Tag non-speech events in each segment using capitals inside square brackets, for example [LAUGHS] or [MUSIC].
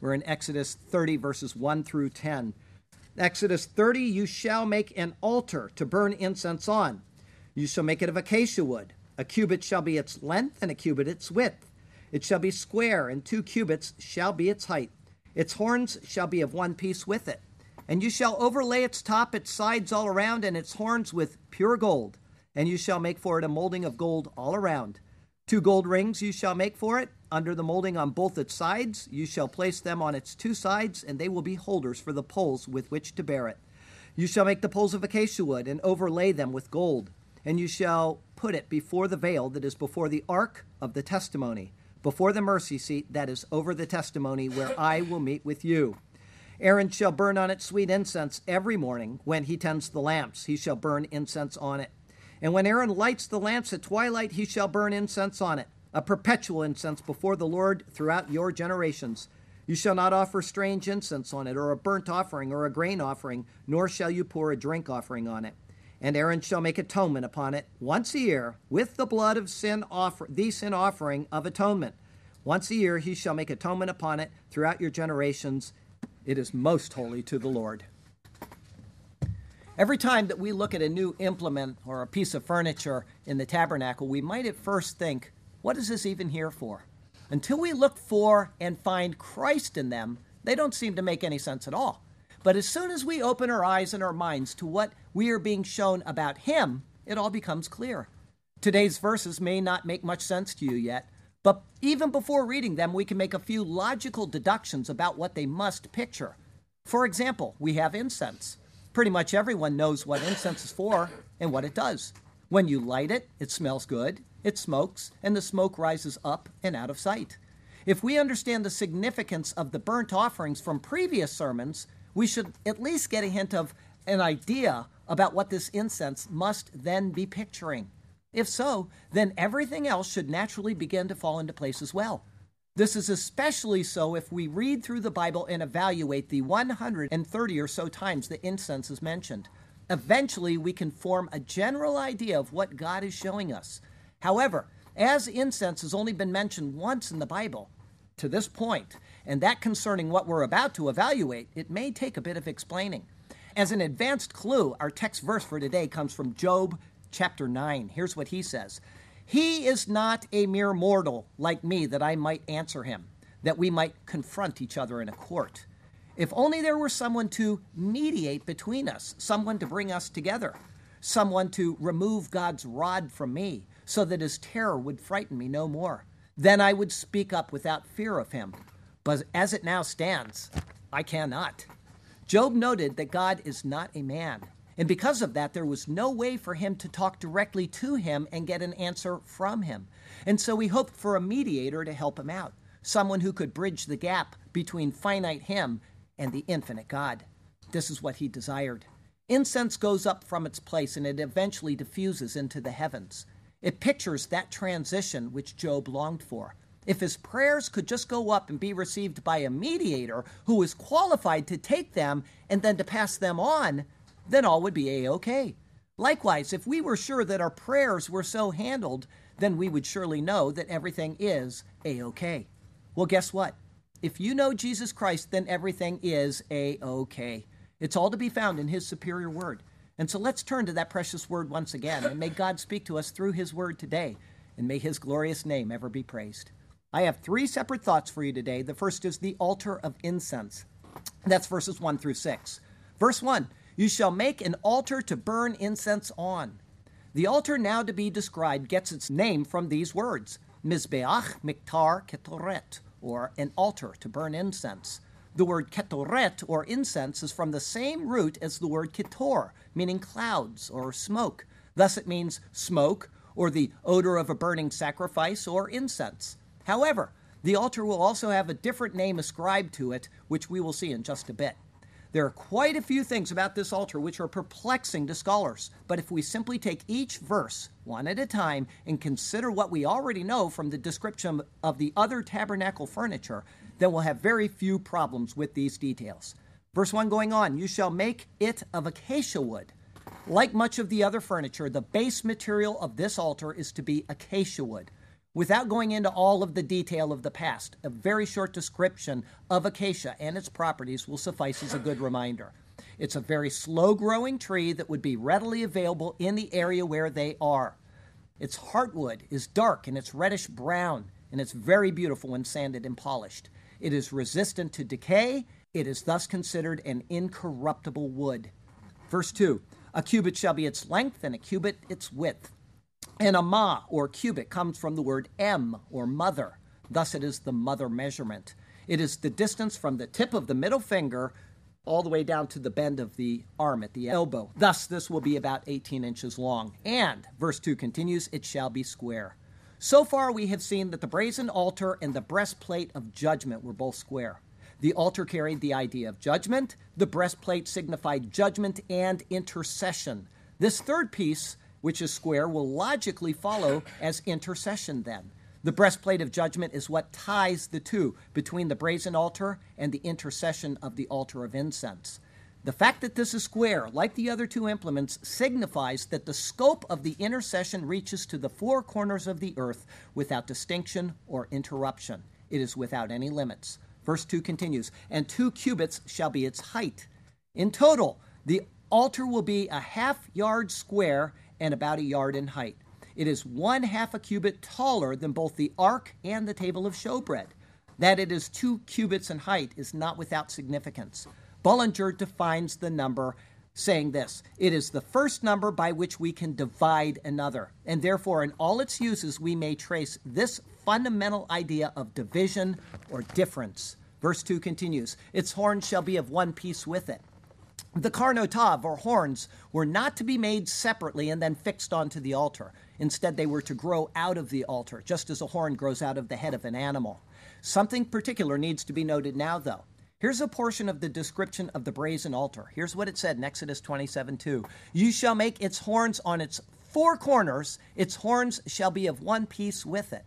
We're in Exodus 30, verses 1 through 10. Exodus 30, you shall make an altar to burn incense on. You shall make it of acacia wood. A cubit shall be its length, and a cubit its width. It shall be square, and two cubits shall be its height. Its horns shall be of one piece with it. And you shall overlay its top, its sides all around, and its horns with pure gold. And you shall make for it a molding of gold all around. Two gold rings you shall make for it, under the molding on both its sides. You shall place them on its two sides, and they will be holders for the poles with which to bear it. You shall make the poles of acacia wood, and overlay them with gold. And you shall put it before the veil that is before the ark of the testimony, before the mercy seat that is over the testimony, where I will meet with you. Aaron shall burn on it sweet incense every morning when he tends the lamps. He shall burn incense on it. And when Aaron lights the lamps at twilight, he shall burn incense on it, a perpetual incense before the Lord throughout your generations. You shall not offer strange incense on it, or a burnt offering, or a grain offering, nor shall you pour a drink offering on it. And Aaron shall make atonement upon it once a year with the blood of sin offer the sin offering of atonement. Once a year he shall make atonement upon it throughout your generations. It is most holy to the Lord. Every time that we look at a new implement or a piece of furniture in the tabernacle, we might at first think, what is this even here for? Until we look for and find Christ in them, they don't seem to make any sense at all. But as soon as we open our eyes and our minds to what we are being shown about Him, it all becomes clear. Today's verses may not make much sense to you yet, but even before reading them, we can make a few logical deductions about what they must picture. For example, we have incense. Pretty much everyone knows what incense is for and what it does. When you light it, it smells good, it smokes, and the smoke rises up and out of sight. If we understand the significance of the burnt offerings from previous sermons, we should at least get a hint of an idea about what this incense must then be picturing. If so, then everything else should naturally begin to fall into place as well. This is especially so if we read through the Bible and evaluate the 130 or so times the incense is mentioned. Eventually, we can form a general idea of what God is showing us. However, as incense has only been mentioned once in the Bible to this point, and that concerning what we're about to evaluate, it may take a bit of explaining. As an advanced clue, our text verse for today comes from Job chapter 9. Here's what he says he is not a mere mortal like me that I might answer him, that we might confront each other in a court. If only there were someone to mediate between us, someone to bring us together, someone to remove God's rod from me, so that his terror would frighten me no more. Then I would speak up without fear of him. But as it now stands, I cannot. Job noted that God is not a man, and because of that, there was no way for him to talk directly to him and get an answer from him. And so he hoped for a mediator to help him out, someone who could bridge the gap between finite him and the infinite God. This is what he desired. Incense goes up from its place and it eventually diffuses into the heavens. It pictures that transition which Job longed for. If his prayers could just go up and be received by a mediator who is qualified to take them and then to pass them on, then all would be a okay. Likewise, if we were sure that our prayers were so handled, then we would surely know that everything is a okay. Well, guess what? If you know Jesus Christ, then everything is a okay. It's all to be found in His superior word. And so let's turn to that precious word once again, and may God speak to us through His word today, and may His glorious name ever be praised. I have three separate thoughts for you today. The first is the altar of incense. That's verses 1 through 6. Verse 1 you shall make an altar to burn incense on. The altar now to be described gets its name from these words Mizbeach Miktar Ketoret, or an altar to burn incense. The word ketoret, or incense, is from the same root as the word ketor, meaning clouds or smoke. Thus it means smoke, or the odor of a burning sacrifice, or incense. However, the altar will also have a different name ascribed to it, which we will see in just a bit. There are quite a few things about this altar which are perplexing to scholars, but if we simply take each verse one at a time and consider what we already know from the description of the other tabernacle furniture, then we'll have very few problems with these details. Verse 1 going on, you shall make it of acacia wood. Like much of the other furniture, the base material of this altar is to be acacia wood. Without going into all of the detail of the past, a very short description of acacia and its properties will suffice as a good reminder. It's a very slow growing tree that would be readily available in the area where they are. Its heartwood is dark and it's reddish brown, and it's very beautiful when sanded and polished. It is resistant to decay. It is thus considered an incorruptible wood. Verse 2 A cubit shall be its length, and a cubit its width. And a ma, or cubit, comes from the word m, or mother. Thus it is the mother measurement. It is the distance from the tip of the middle finger all the way down to the bend of the arm at the elbow. Thus, this will be about 18 inches long. And, verse 2 continues, it shall be square. So far, we have seen that the brazen altar and the breastplate of judgment were both square. The altar carried the idea of judgment, the breastplate signified judgment and intercession. This third piece, which is square, will logically follow as intercession then. The breastplate of judgment is what ties the two between the brazen altar and the intercession of the altar of incense. The fact that this is square, like the other two implements, signifies that the scope of the intercession reaches to the four corners of the earth without distinction or interruption. It is without any limits. Verse 2 continues, and two cubits shall be its height. In total, the altar will be a half yard square and about a yard in height. It is one half a cubit taller than both the ark and the table of showbread. That it is two cubits in height is not without significance. Bullinger defines the number saying this it is the first number by which we can divide another, and therefore, in all its uses, we may trace this fundamental idea of division or difference. Verse 2 continues Its horns shall be of one piece with it. The karnotav, or horns, were not to be made separately and then fixed onto the altar. Instead, they were to grow out of the altar, just as a horn grows out of the head of an animal. Something particular needs to be noted now, though. Here's a portion of the description of the brazen altar. Here's what it said in Exodus 27 2. You shall make its horns on its four corners, its horns shall be of one piece with it.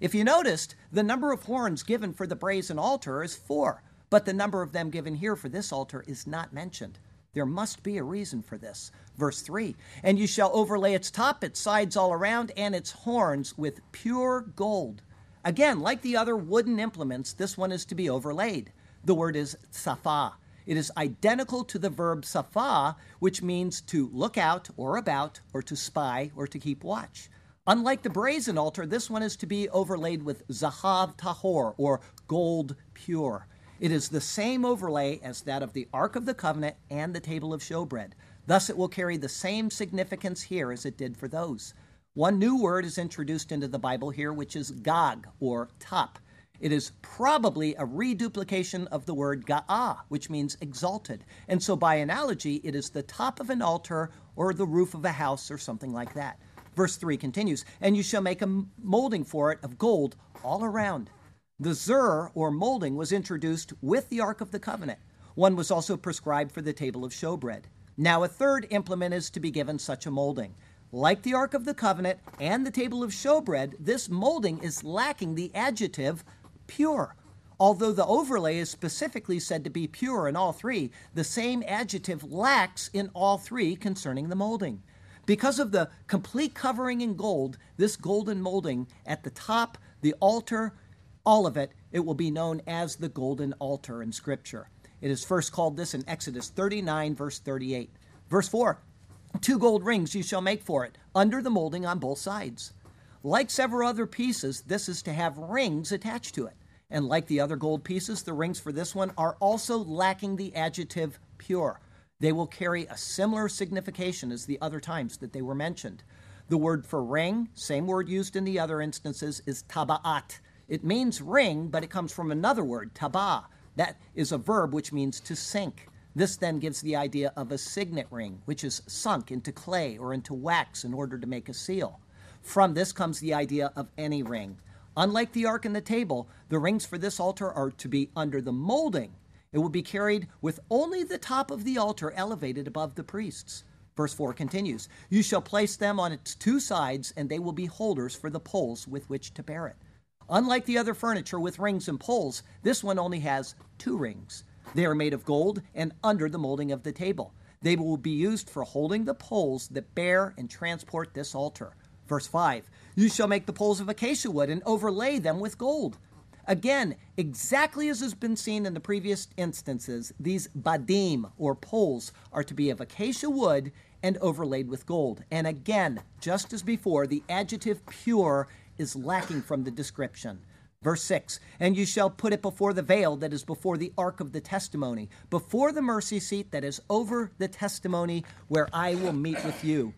If you noticed, the number of horns given for the brazen altar is four, but the number of them given here for this altar is not mentioned. There must be a reason for this. Verse 3 And you shall overlay its top, its sides all around, and its horns with pure gold. Again, like the other wooden implements, this one is to be overlaid. The word is safa. It is identical to the verb safa, which means to look out or about, or to spy or to keep watch. Unlike the brazen altar, this one is to be overlaid with zahav tahor, or gold pure. It is the same overlay as that of the Ark of the Covenant and the table of showbread. Thus, it will carry the same significance here as it did for those. One new word is introduced into the Bible here, which is Gog, or top. It is probably a reduplication of the word ga'ah, which means exalted. And so, by analogy, it is the top of an altar or the roof of a house or something like that. Verse 3 continues, And you shall make a molding for it of gold all around. The zur, or molding, was introduced with the Ark of the Covenant. One was also prescribed for the table of showbread. Now, a third implement is to be given such a molding. Like the Ark of the Covenant and the table of showbread, this molding is lacking the adjective pure. Although the overlay is specifically said to be pure in all three, the same adjective lacks in all three concerning the molding. Because of the complete covering in gold, this golden molding at the top, the altar, all of it, it will be known as the golden altar in Scripture. It is first called this in Exodus 39, verse 38. Verse 4 Two gold rings you shall make for it, under the molding on both sides. Like several other pieces, this is to have rings attached to it. And like the other gold pieces, the rings for this one are also lacking the adjective pure. They will carry a similar signification as the other times that they were mentioned. The word for ring, same word used in the other instances, is taba'at. It means ring, but it comes from another word, taba. That is a verb which means to sink. This then gives the idea of a signet ring, which is sunk into clay or into wax in order to make a seal. From this comes the idea of any ring. Unlike the ark and the table, the rings for this altar are to be under the molding. It will be carried with only the top of the altar elevated above the priests. Verse 4 continues You shall place them on its two sides, and they will be holders for the poles with which to bear it. Unlike the other furniture with rings and poles, this one only has two rings. They are made of gold and under the molding of the table. They will be used for holding the poles that bear and transport this altar. Verse 5 You shall make the poles of acacia wood and overlay them with gold. Again, exactly as has been seen in the previous instances, these badim, or poles, are to be of acacia wood and overlaid with gold. And again, just as before, the adjective pure is lacking from the description. Verse 6 And you shall put it before the veil that is before the ark of the testimony, before the mercy seat that is over the testimony, where I will meet with you.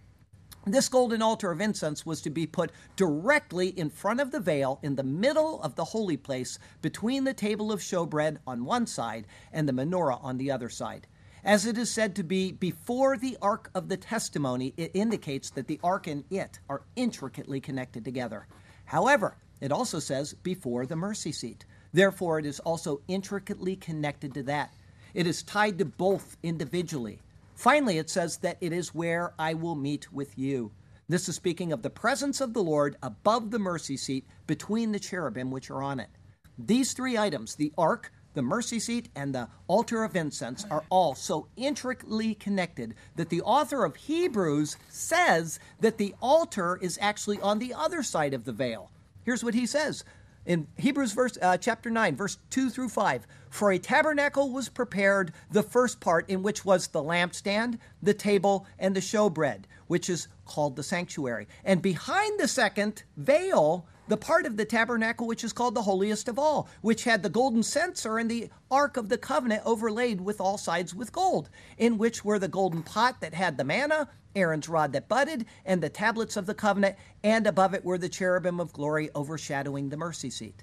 This golden altar of incense was to be put directly in front of the veil in the middle of the holy place between the table of showbread on one side and the menorah on the other side. As it is said to be before the ark of the testimony, it indicates that the ark and it are intricately connected together. However, it also says before the mercy seat. Therefore, it is also intricately connected to that. It is tied to both individually. Finally, it says that it is where I will meet with you. This is speaking of the presence of the Lord above the mercy seat between the cherubim which are on it. These three items, the ark, the mercy seat, and the altar of incense, are all so intricately connected that the author of Hebrews says that the altar is actually on the other side of the veil. Here's what he says in Hebrews verse uh, chapter 9 verse 2 through 5 for a tabernacle was prepared the first part in which was the lampstand the table and the showbread which is called the sanctuary. And behind the second veil the part of the tabernacle which is called the holiest of all, which had the golden censer and the ark of the covenant overlaid with all sides with gold, in which were the golden pot that had the manna, Aaron's rod that budded, and the tablets of the covenant, and above it were the cherubim of glory overshadowing the mercy seat.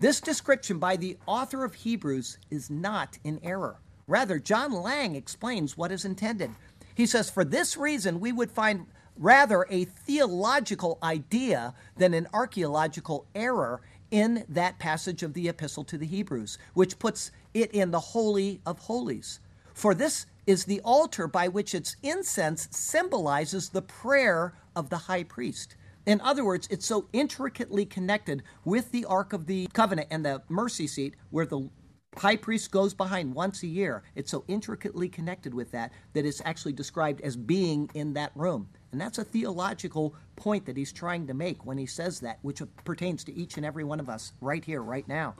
This description by the author of Hebrews is not in error. Rather, John Lange explains what is intended. He says, For this reason, we would find rather a theological idea than an archaeological error in that passage of the epistle to the Hebrews, which puts it in the Holy of Holies. For this is the altar by which its incense symbolizes the prayer of the high priest. In other words, it's so intricately connected with the Ark of the Covenant and the mercy seat, where the high priest goes behind once a year. It's so intricately connected with that that it's actually described as being in that room. And that's a theological point that he's trying to make when he says that, which pertains to each and every one of us right here, right now.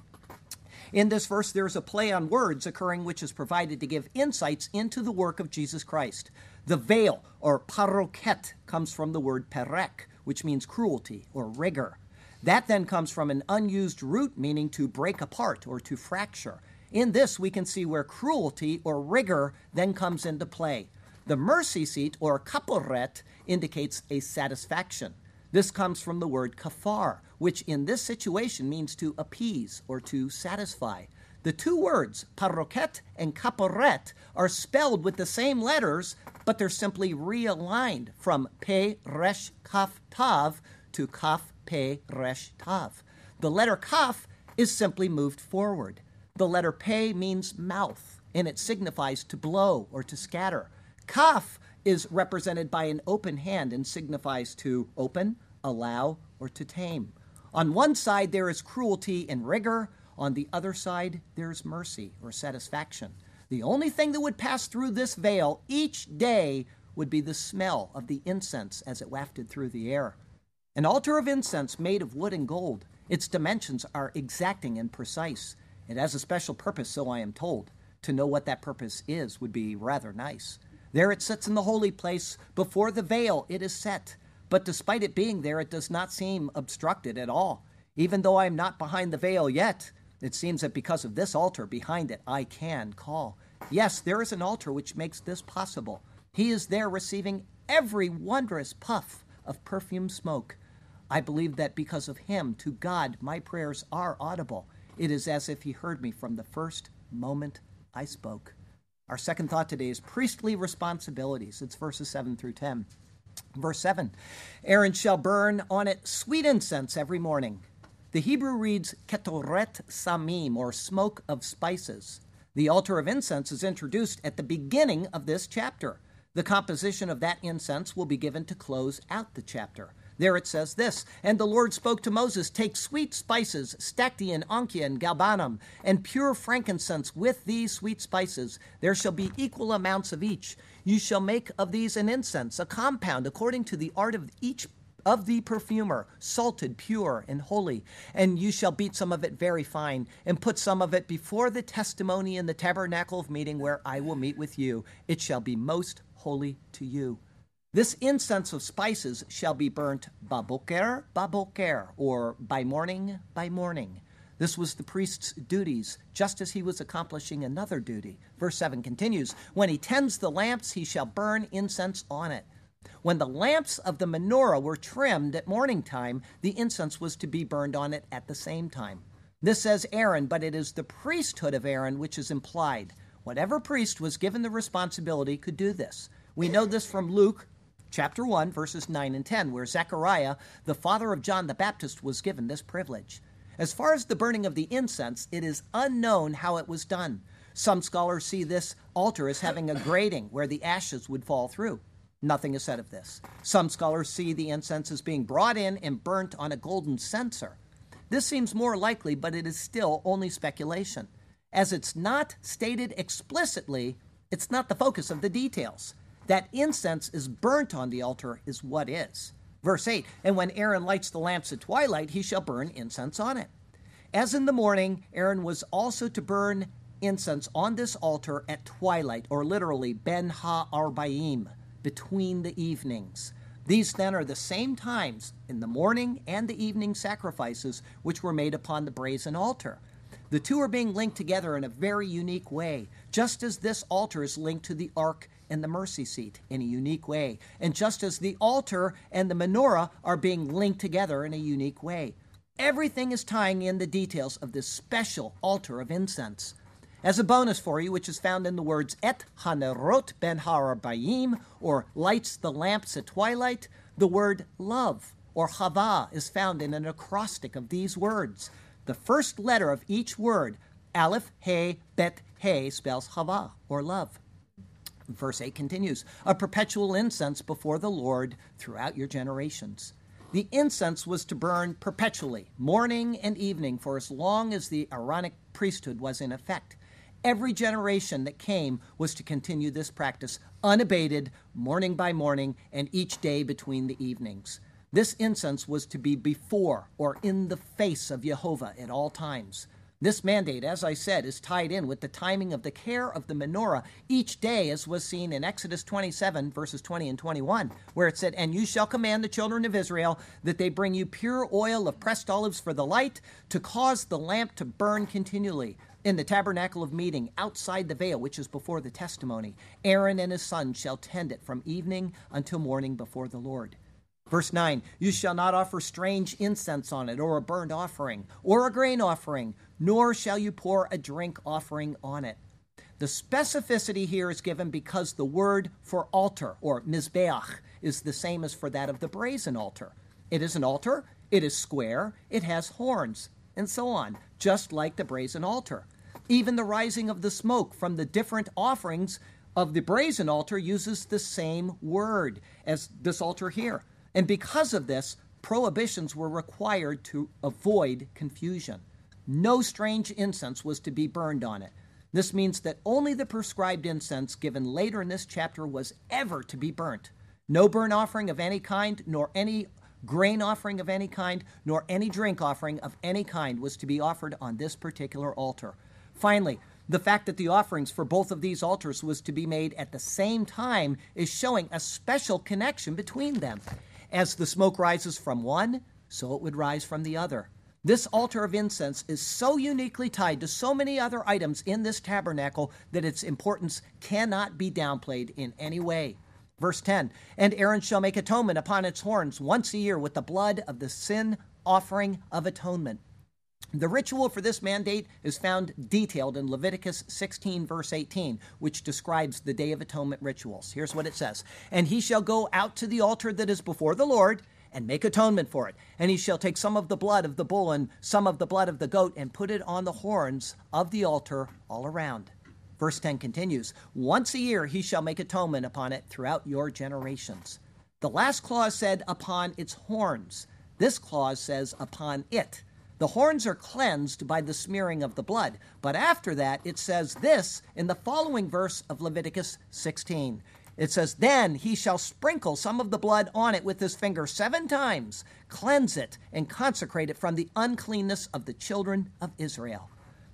In this verse, there's a play on words occurring which is provided to give insights into the work of Jesus Christ. The veil, or paroket, comes from the word perek, which means cruelty or rigor. That then comes from an unused root meaning to break apart or to fracture. In this, we can see where cruelty or rigor then comes into play. The mercy seat, or kaporet, indicates a satisfaction. This comes from the word kafar, which in this situation means to appease or to satisfy. The two words, paroket and kaporet, are spelled with the same letters, but they're simply realigned from pe resh kaf tav to kaf pe resh tav. The letter kaf is simply moved forward. The letter pe means mouth, and it signifies to blow or to scatter. Kaf is represented by an open hand and signifies to open, allow, or to tame. On one side, there is cruelty and rigor. On the other side, there's mercy or satisfaction. The only thing that would pass through this veil each day would be the smell of the incense as it wafted through the air. An altar of incense made of wood and gold. Its dimensions are exacting and precise. It has a special purpose, so I am told. To know what that purpose is would be rather nice. There it sits in the holy place. Before the veil, it is set. But despite it being there, it does not seem obstructed at all. Even though I am not behind the veil yet, it seems that because of this altar behind it, I can call. Yes, there is an altar which makes this possible. He is there receiving every wondrous puff of perfume smoke. I believe that because of him, to God, my prayers are audible. It is as if he heard me from the first moment I spoke. Our second thought today is priestly responsibilities. It's verses 7 through 10. Verse 7 Aaron shall burn on it sweet incense every morning. The Hebrew reads ketoret samim, or smoke of spices. The altar of incense is introduced at the beginning of this chapter. The composition of that incense will be given to close out the chapter. There it says this And the Lord spoke to Moses, Take sweet spices, onycha, and galbanum, and pure frankincense with these sweet spices. There shall be equal amounts of each. You shall make of these an incense, a compound, according to the art of each of the perfumer, salted, pure, and holy. And you shall beat some of it very fine, and put some of it before the testimony in the tabernacle of meeting where I will meet with you. It shall be most holy to you. This incense of spices shall be burnt baboker, baboker, or by morning, by morning. This was the priest's duties, just as he was accomplishing another duty. Verse 7 continues When he tends the lamps, he shall burn incense on it. When the lamps of the menorah were trimmed at morning time, the incense was to be burned on it at the same time. This says Aaron, but it is the priesthood of Aaron which is implied. Whatever priest was given the responsibility could do this. We know this from Luke chapter 1, verses 9 and 10, where Zechariah, the father of John the Baptist, was given this privilege. As far as the burning of the incense, it is unknown how it was done. Some scholars see this altar as having a grating where the ashes would fall through. Nothing is said of this. Some scholars see the incense as being brought in and burnt on a golden censer. This seems more likely, but it is still only speculation. As it's not stated explicitly, it's not the focus of the details. That incense is burnt on the altar is what is. Verse 8 And when Aaron lights the lamps at twilight, he shall burn incense on it. As in the morning, Aaron was also to burn incense on this altar at twilight, or literally Ben Ha Arbaim between the evenings. These then are the same times in the morning and the evening sacrifices which were made upon the brazen altar. The two are being linked together in a very unique way, just as this altar is linked to the ark and the mercy seat in a unique way, and just as the altar and the menorah are being linked together in a unique way. Everything is tying in the details of this special altar of incense. As a bonus for you, which is found in the words Et Hanerot Ben Harabayim, or lights the lamps at twilight, the word love, or Hava, is found in an acrostic of these words. The first letter of each word, Aleph, He, Bet, He, spells Hava, or love. Verse 8 continues A perpetual incense before the Lord throughout your generations. The incense was to burn perpetually, morning and evening, for as long as the Aaronic priesthood was in effect. Every generation that came was to continue this practice unabated, morning by morning, and each day between the evenings. This incense was to be before or in the face of Jehovah at all times. This mandate, as I said, is tied in with the timing of the care of the menorah each day, as was seen in Exodus 27, verses 20 and 21, where it said, And you shall command the children of Israel that they bring you pure oil of pressed olives for the light, to cause the lamp to burn continually in the tabernacle of meeting outside the veil, which is before the testimony. Aaron and his sons shall tend it from evening until morning before the Lord. Verse 9 You shall not offer strange incense on it, or a burnt offering, or a grain offering, nor shall you pour a drink offering on it. The specificity here is given because the word for altar, or mizbeach, is the same as for that of the brazen altar. It is an altar, it is square, it has horns, and so on, just like the brazen altar. Even the rising of the smoke from the different offerings of the brazen altar uses the same word as this altar here. And because of this, prohibitions were required to avoid confusion. No strange incense was to be burned on it. This means that only the prescribed incense given later in this chapter was ever to be burnt. No burnt offering of any kind, nor any grain offering of any kind, nor any drink offering of any kind was to be offered on this particular altar. Finally, the fact that the offerings for both of these altars was to be made at the same time is showing a special connection between them. As the smoke rises from one, so it would rise from the other. This altar of incense is so uniquely tied to so many other items in this tabernacle that its importance cannot be downplayed in any way. Verse 10 And Aaron shall make atonement upon its horns once a year with the blood of the sin offering of atonement. The ritual for this mandate is found detailed in Leviticus 16, verse 18, which describes the Day of Atonement rituals. Here's what it says And he shall go out to the altar that is before the Lord and make atonement for it. And he shall take some of the blood of the bull and some of the blood of the goat and put it on the horns of the altar all around. Verse 10 continues Once a year he shall make atonement upon it throughout your generations. The last clause said, upon its horns. This clause says, upon it. The horns are cleansed by the smearing of the blood. But after that, it says this in the following verse of Leviticus 16 It says, Then he shall sprinkle some of the blood on it with his finger seven times, cleanse it, and consecrate it from the uncleanness of the children of Israel.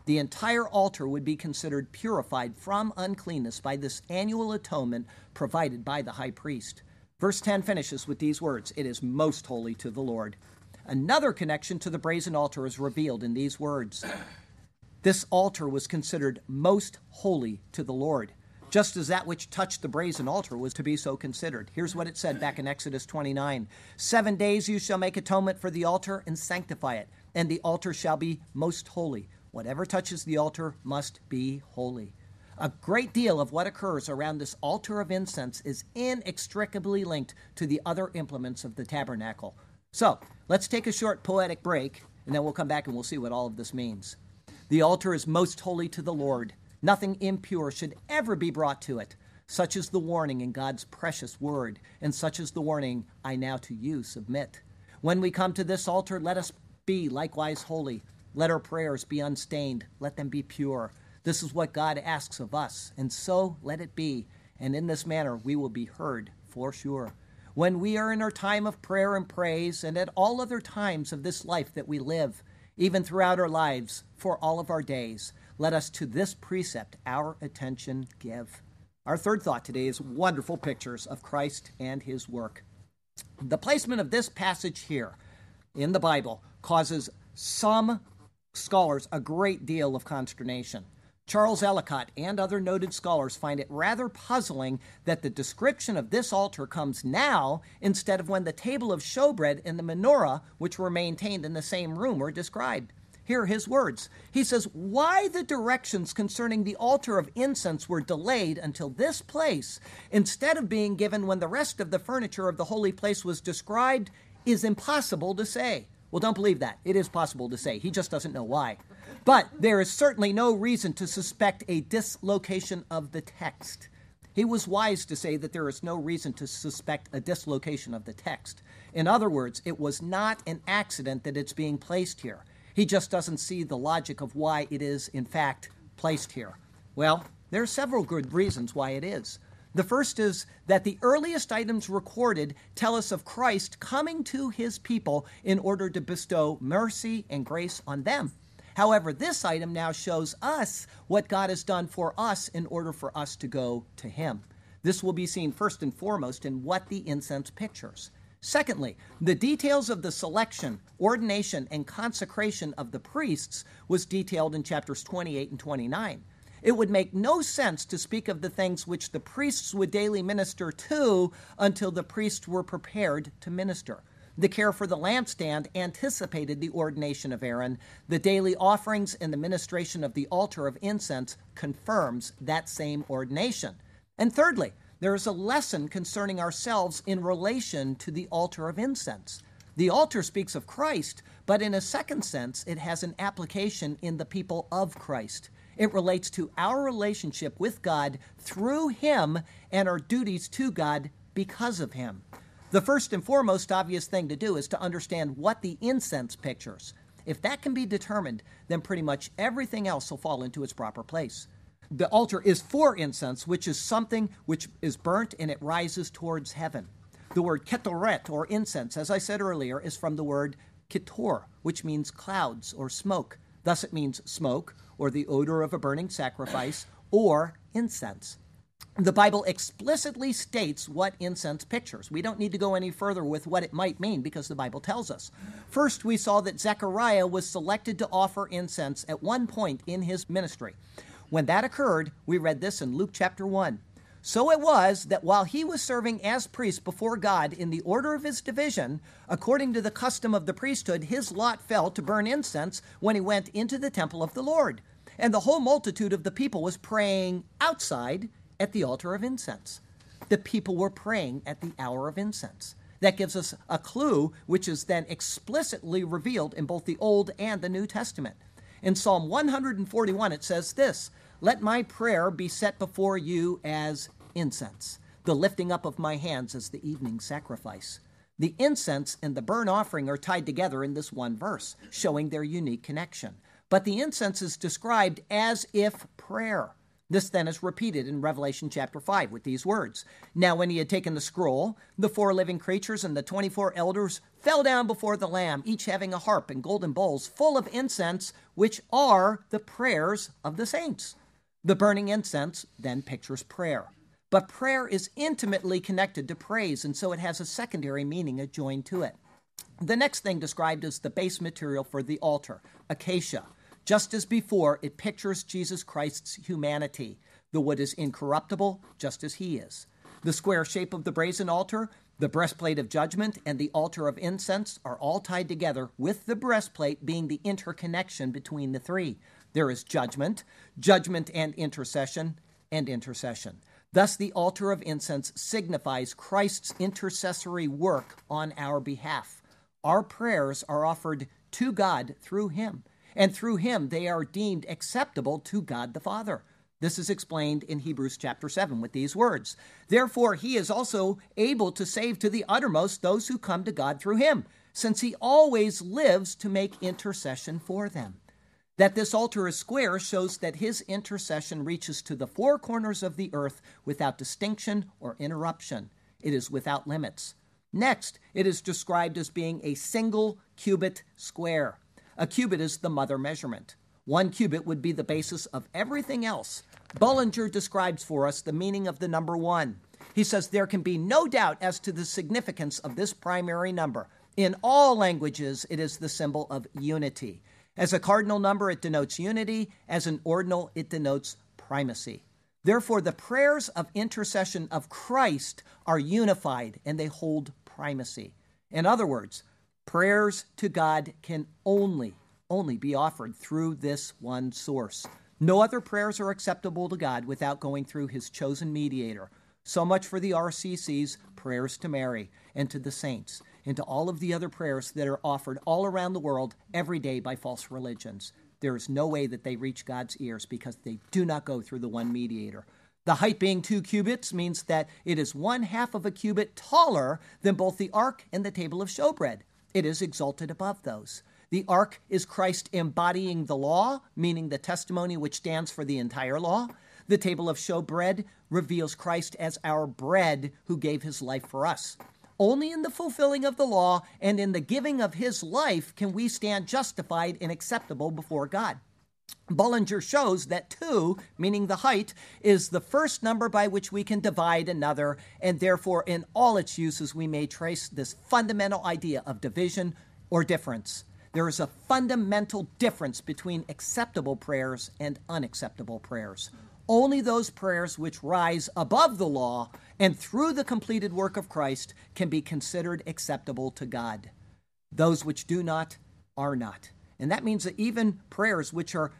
The entire altar would be considered purified from uncleanness by this annual atonement provided by the high priest. Verse 10 finishes with these words It is most holy to the Lord. Another connection to the brazen altar is revealed in these words This altar was considered most holy to the Lord just as that which touched the brazen altar was to be so considered. Here's what it said back in Exodus 29 Seven days you shall make atonement for the altar and sanctify it, and the altar shall be most holy. Whatever touches the altar must be holy. A great deal of what occurs around this altar of incense is inextricably linked to the other implements of the tabernacle. So, let's take a short poetic break, and then we'll come back and we'll see what all of this means. The altar is most holy to the Lord. Nothing impure should ever be brought to it. Such is the warning in God's precious word, and such is the warning I now to you submit. When we come to this altar, let us be likewise holy. Let our prayers be unstained, let them be pure. This is what God asks of us, and so let it be. And in this manner we will be heard for sure. When we are in our time of prayer and praise, and at all other times of this life that we live, even throughout our lives, for all of our days, let us to this precept our attention give. Our third thought today is wonderful pictures of Christ and his work. The placement of this passage here in the Bible causes some scholars a great deal of consternation. Charles Ellicott and other noted scholars find it rather puzzling that the description of this altar comes now instead of when the table of showbread and the menorah, which were maintained in the same room, were described. Hear his words. He says, Why the directions concerning the altar of incense were delayed until this place, instead of being given when the rest of the furniture of the holy place was described, is impossible to say. Well, don't believe that. It is possible to say. He just doesn't know why. But there is certainly no reason to suspect a dislocation of the text. He was wise to say that there is no reason to suspect a dislocation of the text. In other words, it was not an accident that it's being placed here. He just doesn't see the logic of why it is, in fact, placed here. Well, there are several good reasons why it is. The first is that the earliest items recorded tell us of Christ coming to his people in order to bestow mercy and grace on them. However, this item now shows us what God has done for us in order for us to go to him. This will be seen first and foremost in what the incense pictures. Secondly, the details of the selection, ordination, and consecration of the priests was detailed in chapters 28 and 29. It would make no sense to speak of the things which the priests would daily minister to until the priests were prepared to minister. The care for the lampstand anticipated the ordination of Aaron. The daily offerings and the ministration of the altar of incense confirms that same ordination. And thirdly, there is a lesson concerning ourselves in relation to the altar of incense. The altar speaks of Christ, but in a second sense, it has an application in the people of Christ. It relates to our relationship with God through Him and our duties to God because of Him. The first and foremost obvious thing to do is to understand what the incense pictures. If that can be determined, then pretty much everything else will fall into its proper place. The altar is for incense, which is something which is burnt and it rises towards heaven. The word ketoret, or incense, as I said earlier, is from the word kitor, which means clouds or smoke. Thus, it means smoke, or the odor of a burning sacrifice, or incense. The Bible explicitly states what incense pictures. We don't need to go any further with what it might mean because the Bible tells us. First, we saw that Zechariah was selected to offer incense at one point in his ministry. When that occurred, we read this in Luke chapter 1. So it was that while he was serving as priest before God in the order of his division, according to the custom of the priesthood, his lot fell to burn incense when he went into the temple of the Lord. And the whole multitude of the people was praying outside at the altar of incense. The people were praying at the hour of incense. That gives us a clue, which is then explicitly revealed in both the Old and the New Testament. In Psalm 141, it says this Let my prayer be set before you as incense, the lifting up of my hands as the evening sacrifice. The incense and the burnt offering are tied together in this one verse, showing their unique connection. But the incense is described as if prayer. This then is repeated in Revelation chapter 5 with these words Now, when he had taken the scroll, the four living creatures and the 24 elders fell down before the Lamb, each having a harp and golden bowls full of incense, which are the prayers of the saints. The burning incense then pictures prayer. But prayer is intimately connected to praise, and so it has a secondary meaning adjoined to it. The next thing described is the base material for the altar, acacia. Just as before, it pictures Jesus Christ's humanity. The wood is incorruptible, just as he is. The square shape of the brazen altar, the breastplate of judgment, and the altar of incense are all tied together, with the breastplate being the interconnection between the three. There is judgment, judgment and intercession, and intercession. Thus, the altar of incense signifies Christ's intercessory work on our behalf. Our prayers are offered to God through him and through him they are deemed acceptable to God the Father. This is explained in Hebrews chapter 7 with these words Therefore, he is also able to save to the uttermost those who come to God through him, since he always lives to make intercession for them. That this altar is square shows that his intercession reaches to the four corners of the earth without distinction or interruption. It is without limits. Next, it is described as being a single cubit square. A cubit is the mother measurement. One cubit would be the basis of everything else. Bullinger describes for us the meaning of the number one. He says there can be no doubt as to the significance of this primary number. In all languages, it is the symbol of unity. As a cardinal number, it denotes unity. As an ordinal, it denotes primacy. Therefore, the prayers of intercession of Christ are unified and they hold primacy. In other words, Prayers to God can only, only be offered through this one source. No other prayers are acceptable to God without going through his chosen mediator. So much for the RCC's prayers to Mary and to the saints, and to all of the other prayers that are offered all around the world every day by false religions. There is no way that they reach God's ears because they do not go through the one mediator. The height being two cubits means that it is one half of a cubit taller than both the ark and the table of showbread. It is exalted above those. The ark is Christ embodying the law, meaning the testimony which stands for the entire law. The table of showbread reveals Christ as our bread who gave his life for us. Only in the fulfilling of the law and in the giving of his life can we stand justified and acceptable before God. Bullinger shows that 2, meaning the height, is the first number by which we can divide another, and therefore in all its uses we may trace this fundamental idea of division or difference. There is a fundamental difference between acceptable prayers and unacceptable prayers. Only those prayers which rise above the law and through the completed work of Christ can be considered acceptable to God. Those which do not are not. And that means that even prayers which are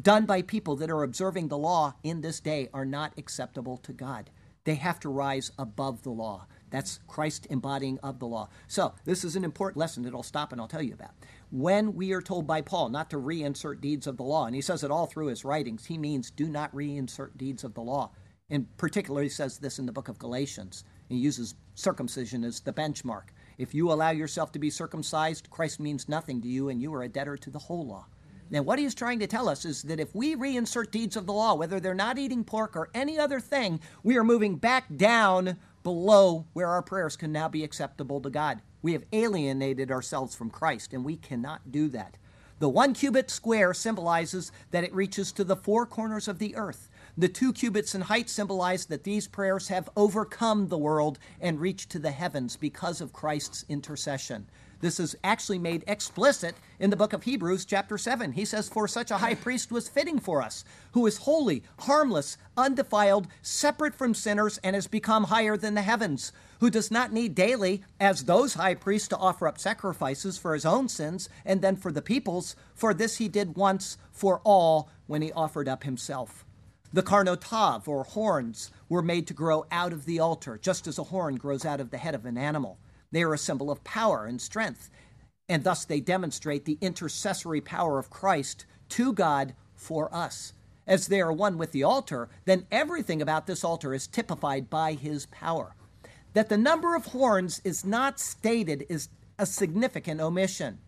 done by people that are observing the law in this day are not acceptable to God. They have to rise above the law. That's Christ embodying of the law. So, this is an important lesson that I'll stop and I'll tell you about. When we are told by Paul not to reinsert deeds of the law, and he says it all through his writings, he means do not reinsert deeds of the law. In particular, he says this in the book of Galatians. He uses circumcision as the benchmark. If you allow yourself to be circumcised, Christ means nothing to you, and you are a debtor to the whole law. Now, what he is trying to tell us is that if we reinsert deeds of the law, whether they're not eating pork or any other thing, we are moving back down below where our prayers can now be acceptable to God. We have alienated ourselves from Christ, and we cannot do that. The one cubit square symbolizes that it reaches to the four corners of the earth. The two cubits in height symbolize that these prayers have overcome the world and reached to the heavens because of Christ's intercession. This is actually made explicit in the book of Hebrews, chapter 7. He says, For such a high priest was fitting for us, who is holy, harmless, undefiled, separate from sinners, and has become higher than the heavens, who does not need daily, as those high priests, to offer up sacrifices for his own sins and then for the people's, for this he did once for all when he offered up himself. The carnotav, or horns, were made to grow out of the altar, just as a horn grows out of the head of an animal. They are a symbol of power and strength, and thus they demonstrate the intercessory power of Christ to God for us. As they are one with the altar, then everything about this altar is typified by his power. That the number of horns is not stated is a significant omission.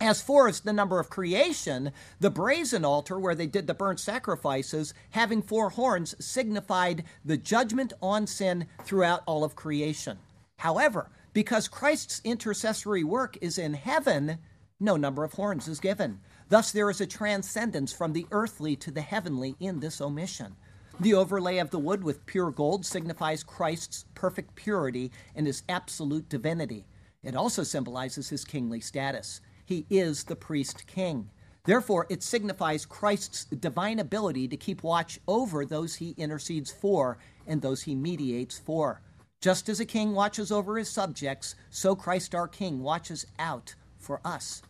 As far as the number of creation, the brazen altar where they did the burnt sacrifices, having four horns, signified the judgment on sin throughout all of creation. However, because Christ's intercessory work is in heaven, no number of horns is given. Thus, there is a transcendence from the earthly to the heavenly in this omission. The overlay of the wood with pure gold signifies Christ's perfect purity and his absolute divinity. It also symbolizes his kingly status. He is the priest king. Therefore, it signifies Christ's divine ability to keep watch over those he intercedes for and those he mediates for. Just as a king watches over his subjects, so Christ our King watches out for us.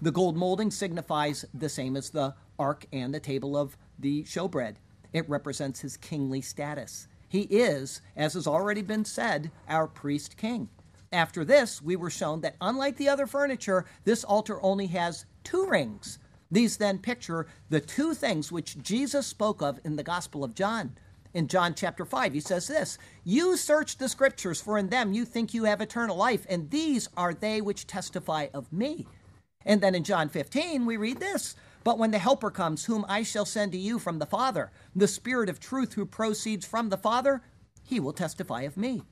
The gold molding signifies the same as the ark and the table of the showbread. It represents his kingly status. He is, as has already been said, our priest king. After this, we were shown that unlike the other furniture, this altar only has two rings. These then picture the two things which Jesus spoke of in the Gospel of John. In John chapter 5, he says this You search the scriptures, for in them you think you have eternal life, and these are they which testify of me. And then in John 15, we read this But when the Helper comes, whom I shall send to you from the Father, the Spirit of truth who proceeds from the Father, he will testify of me.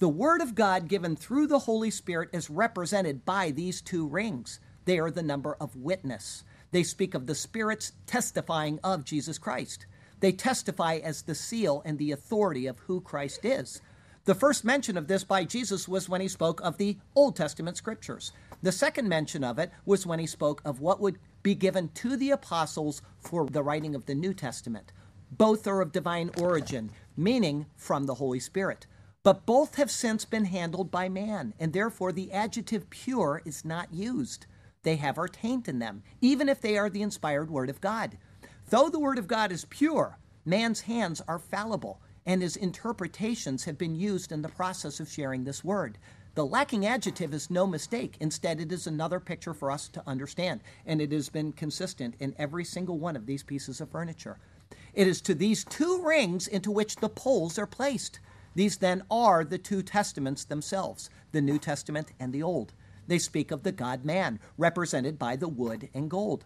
The Word of God given through the Holy Spirit is represented by these two rings. They are the number of witness. They speak of the Spirit's testifying of Jesus Christ. They testify as the seal and the authority of who Christ is. The first mention of this by Jesus was when he spoke of the Old Testament scriptures. The second mention of it was when he spoke of what would be given to the apostles for the writing of the New Testament. Both are of divine origin, meaning from the Holy Spirit. But both have since been handled by man, and therefore the adjective pure is not used. They have our taint in them, even if they are the inspired Word of God. Though the Word of God is pure, man's hands are fallible, and his interpretations have been used in the process of sharing this Word. The lacking adjective is no mistake. Instead, it is another picture for us to understand, and it has been consistent in every single one of these pieces of furniture. It is to these two rings into which the poles are placed. These then are the two testaments themselves, the New Testament and the Old. They speak of the God man, represented by the wood and gold.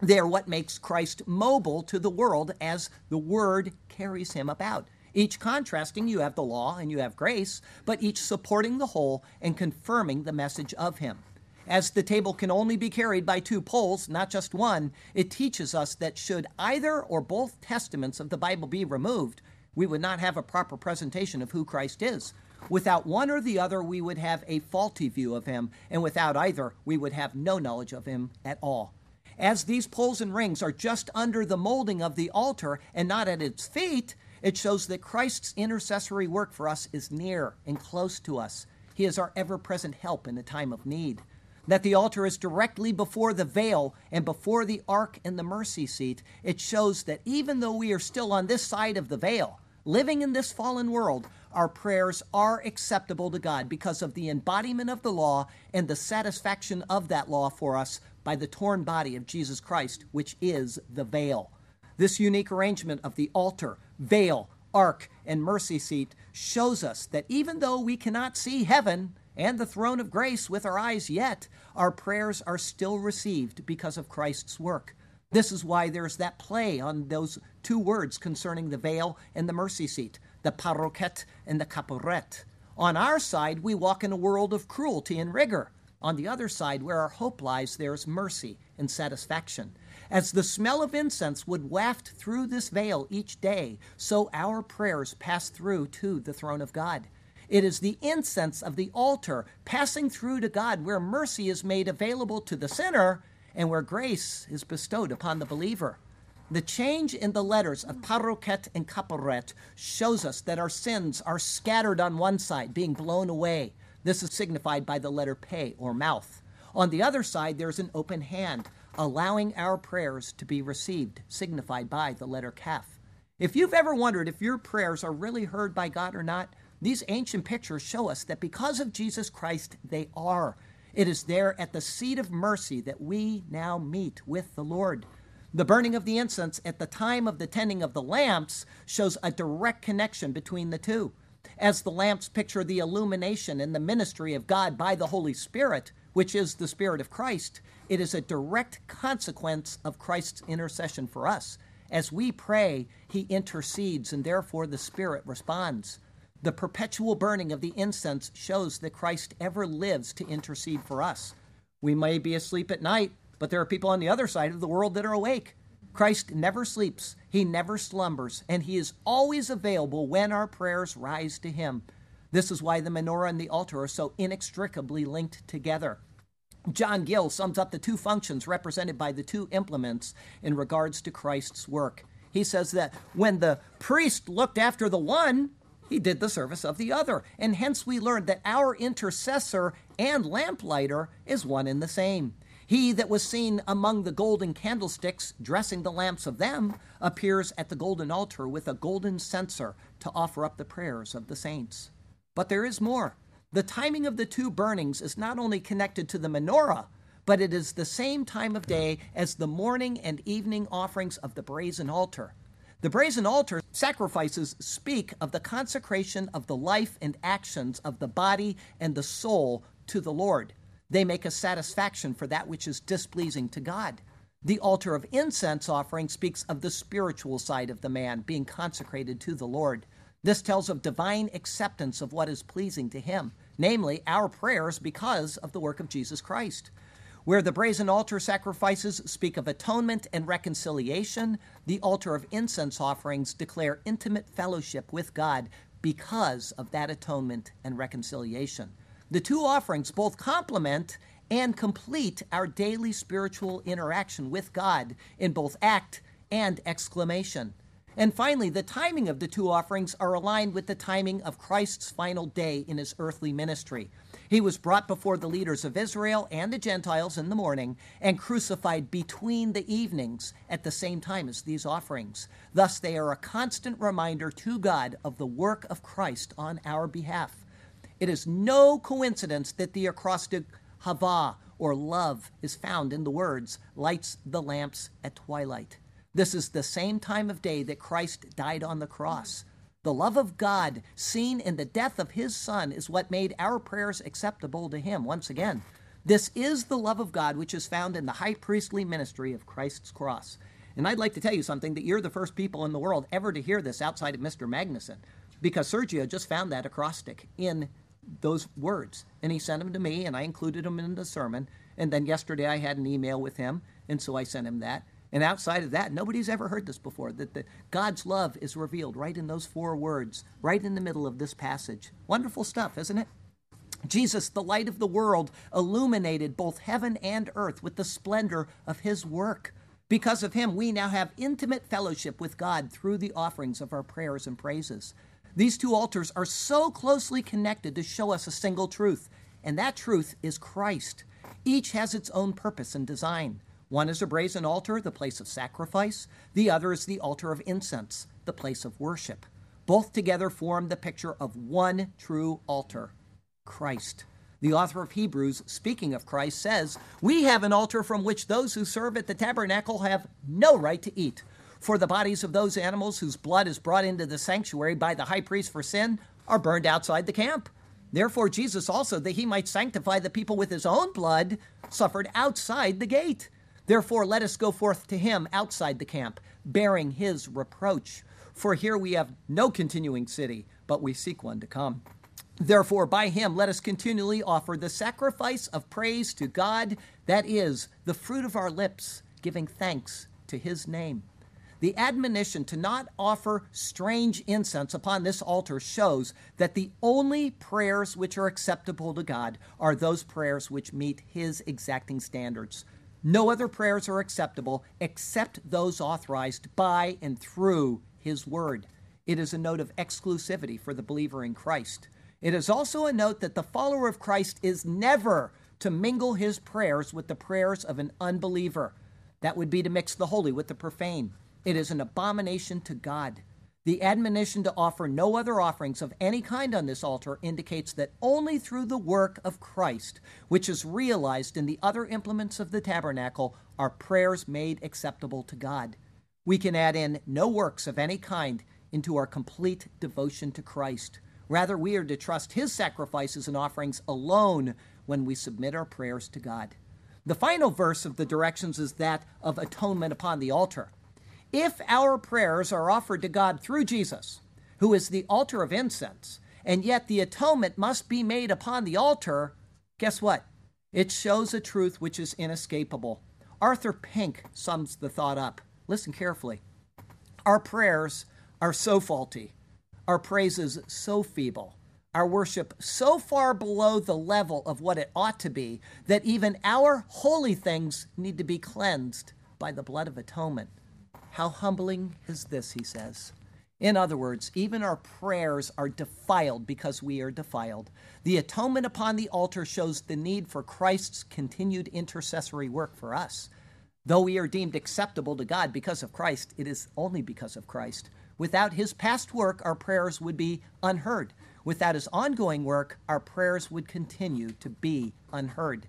They are what makes Christ mobile to the world as the Word carries him about. Each contrasting, you have the law and you have grace, but each supporting the whole and confirming the message of him. As the table can only be carried by two poles, not just one, it teaches us that should either or both testaments of the Bible be removed, we would not have a proper presentation of who Christ is. Without one or the other, we would have a faulty view of him, and without either, we would have no knowledge of him at all. As these poles and rings are just under the molding of the altar and not at its feet, it shows that Christ's intercessory work for us is near and close to us. He is our ever present help in the time of need. That the altar is directly before the veil and before the ark and the mercy seat, it shows that even though we are still on this side of the veil, living in this fallen world, our prayers are acceptable to God because of the embodiment of the law and the satisfaction of that law for us by the torn body of Jesus Christ, which is the veil. This unique arrangement of the altar, veil, ark, and mercy seat shows us that even though we cannot see heaven and the throne of grace with our eyes yet, our prayers are still received because of Christ's work. This is why there's that play on those two words concerning the veil and the mercy seat, the paroket and the caporet. On our side, we walk in a world of cruelty and rigor. On the other side, where our hope lies, there is mercy and satisfaction. As the smell of incense would waft through this veil each day, so our prayers pass through to the throne of God. It is the incense of the altar passing through to God where mercy is made available to the sinner and where grace is bestowed upon the believer. The change in the letters of paroket and caporet shows us that our sins are scattered on one side, being blown away. This is signified by the letter pe, or mouth. On the other side, there's an open hand, allowing our prayers to be received, signified by the letter kaf. If you've ever wondered if your prayers are really heard by God or not, these ancient pictures show us that because of Jesus Christ, they are. It is there at the seat of mercy that we now meet with the Lord. The burning of the incense at the time of the tending of the lamps shows a direct connection between the two. As the lamps picture the illumination and the ministry of God by the Holy Spirit, which is the Spirit of Christ, it is a direct consequence of Christ's intercession for us. As we pray, he intercedes, and therefore the Spirit responds. The perpetual burning of the incense shows that Christ ever lives to intercede for us. We may be asleep at night, but there are people on the other side of the world that are awake. Christ never sleeps, he never slumbers, and he is always available when our prayers rise to him. This is why the menorah and the altar are so inextricably linked together. John Gill sums up the two functions represented by the two implements in regards to Christ's work. He says that when the priest looked after the one, he did the service of the other. And hence we learn that our intercessor and lamplighter is one and the same. He that was seen among the golden candlesticks, dressing the lamps of them, appears at the golden altar with a golden censer to offer up the prayers of the saints. But there is more. The timing of the two burnings is not only connected to the menorah, but it is the same time of day as the morning and evening offerings of the brazen altar. The brazen altar sacrifices speak of the consecration of the life and actions of the body and the soul to the Lord. They make a satisfaction for that which is displeasing to God. The altar of incense offering speaks of the spiritual side of the man being consecrated to the Lord. This tells of divine acceptance of what is pleasing to Him, namely our prayers because of the work of Jesus Christ. Where the brazen altar sacrifices speak of atonement and reconciliation, the altar of incense offerings declare intimate fellowship with God because of that atonement and reconciliation. The two offerings both complement and complete our daily spiritual interaction with God in both act and exclamation. And finally, the timing of the two offerings are aligned with the timing of Christ's final day in his earthly ministry. He was brought before the leaders of Israel and the Gentiles in the morning and crucified between the evenings at the same time as these offerings. Thus, they are a constant reminder to God of the work of Christ on our behalf. It is no coincidence that the acrostic Hava, or love, is found in the words, lights the lamps at twilight. This is the same time of day that Christ died on the cross. The love of God, seen in the death of his Son, is what made our prayers acceptable to him. Once again, this is the love of God which is found in the high priestly ministry of Christ's cross. And I'd like to tell you something that you're the first people in the world ever to hear this outside of Mr. Magnuson, because Sergio just found that acrostic in those words. And he sent them to me, and I included them in the sermon. And then yesterday I had an email with him, and so I sent him that. And outside of that, nobody's ever heard this before that the, God's love is revealed right in those four words, right in the middle of this passage. Wonderful stuff, isn't it? Jesus, the light of the world, illuminated both heaven and earth with the splendor of his work. Because of him, we now have intimate fellowship with God through the offerings of our prayers and praises. These two altars are so closely connected to show us a single truth, and that truth is Christ. Each has its own purpose and design. One is a brazen altar, the place of sacrifice. The other is the altar of incense, the place of worship. Both together form the picture of one true altar Christ. The author of Hebrews, speaking of Christ, says, We have an altar from which those who serve at the tabernacle have no right to eat. For the bodies of those animals whose blood is brought into the sanctuary by the high priest for sin are burned outside the camp. Therefore, Jesus also, that he might sanctify the people with his own blood, suffered outside the gate. Therefore, let us go forth to him outside the camp, bearing his reproach. For here we have no continuing city, but we seek one to come. Therefore, by him let us continually offer the sacrifice of praise to God, that is, the fruit of our lips, giving thanks to his name. The admonition to not offer strange incense upon this altar shows that the only prayers which are acceptable to God are those prayers which meet His exacting standards. No other prayers are acceptable except those authorized by and through His Word. It is a note of exclusivity for the believer in Christ. It is also a note that the follower of Christ is never to mingle his prayers with the prayers of an unbeliever. That would be to mix the holy with the profane. It is an abomination to God. The admonition to offer no other offerings of any kind on this altar indicates that only through the work of Christ, which is realized in the other implements of the tabernacle, are prayers made acceptable to God. We can add in no works of any kind into our complete devotion to Christ. Rather, we are to trust His sacrifices and offerings alone when we submit our prayers to God. The final verse of the directions is that of atonement upon the altar. If our prayers are offered to God through Jesus, who is the altar of incense, and yet the atonement must be made upon the altar, guess what? It shows a truth which is inescapable. Arthur Pink sums the thought up. Listen carefully. Our prayers are so faulty, our praises so feeble, our worship so far below the level of what it ought to be that even our holy things need to be cleansed by the blood of atonement. How humbling is this, he says. In other words, even our prayers are defiled because we are defiled. The atonement upon the altar shows the need for Christ's continued intercessory work for us. Though we are deemed acceptable to God because of Christ, it is only because of Christ. Without his past work, our prayers would be unheard. Without his ongoing work, our prayers would continue to be unheard.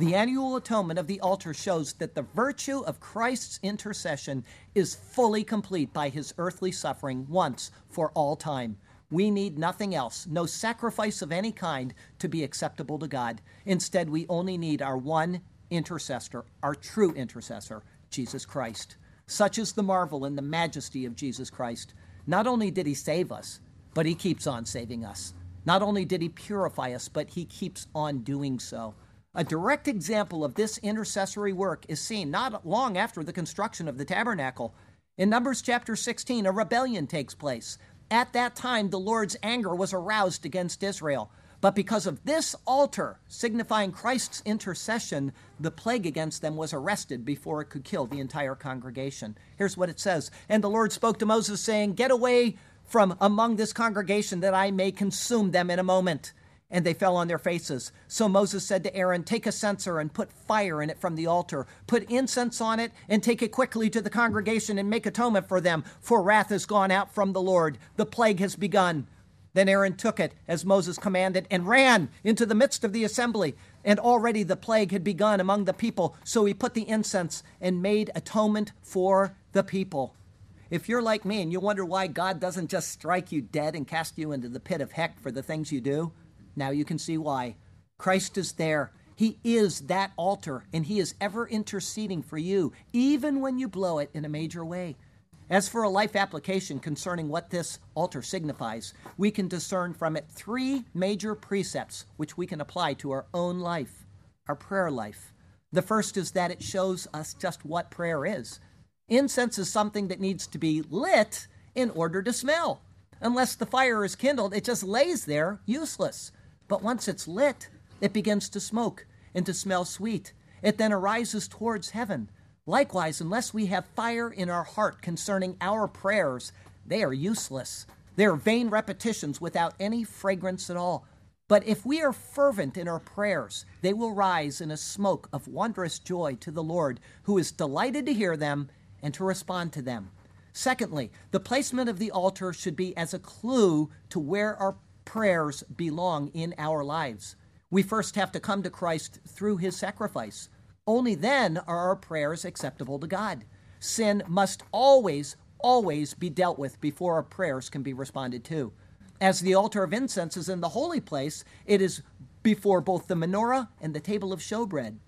The annual atonement of the altar shows that the virtue of Christ's intercession is fully complete by his earthly suffering once for all time. We need nothing else, no sacrifice of any kind to be acceptable to God. Instead, we only need our one intercessor, our true intercessor, Jesus Christ. Such is the marvel and the majesty of Jesus Christ. Not only did he save us, but he keeps on saving us. Not only did he purify us, but he keeps on doing so. A direct example of this intercessory work is seen not long after the construction of the tabernacle. In Numbers chapter 16, a rebellion takes place. At that time, the Lord's anger was aroused against Israel. But because of this altar, signifying Christ's intercession, the plague against them was arrested before it could kill the entire congregation. Here's what it says And the Lord spoke to Moses, saying, Get away from among this congregation, that I may consume them in a moment and they fell on their faces. So Moses said to Aaron, Take a censer and put fire in it from the altar. Put incense on it and take it quickly to the congregation and make atonement for them, for wrath has gone out from the Lord. The plague has begun. Then Aaron took it, as Moses commanded, and ran into the midst of the assembly. And already the plague had begun among the people. So he put the incense and made atonement for the people. If you're like me and you wonder why God doesn't just strike you dead and cast you into the pit of heck for the things you do, now you can see why. Christ is there. He is that altar, and He is ever interceding for you, even when you blow it in a major way. As for a life application concerning what this altar signifies, we can discern from it three major precepts which we can apply to our own life, our prayer life. The first is that it shows us just what prayer is. Incense is something that needs to be lit in order to smell. Unless the fire is kindled, it just lays there useless. But once it's lit, it begins to smoke and to smell sweet. It then arises towards heaven. Likewise, unless we have fire in our heart concerning our prayers, they are useless. They are vain repetitions without any fragrance at all. But if we are fervent in our prayers, they will rise in a smoke of wondrous joy to the Lord, who is delighted to hear them and to respond to them. Secondly, the placement of the altar should be as a clue to where our prayers belong in our lives. We first have to come to Christ through his sacrifice. Only then are our prayers acceptable to God. Sin must always, always be dealt with before our prayers can be responded to. As the altar of incense is in the holy place, it is before both the menorah and the table of showbread.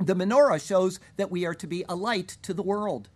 The menorah shows that we are to be a light to the world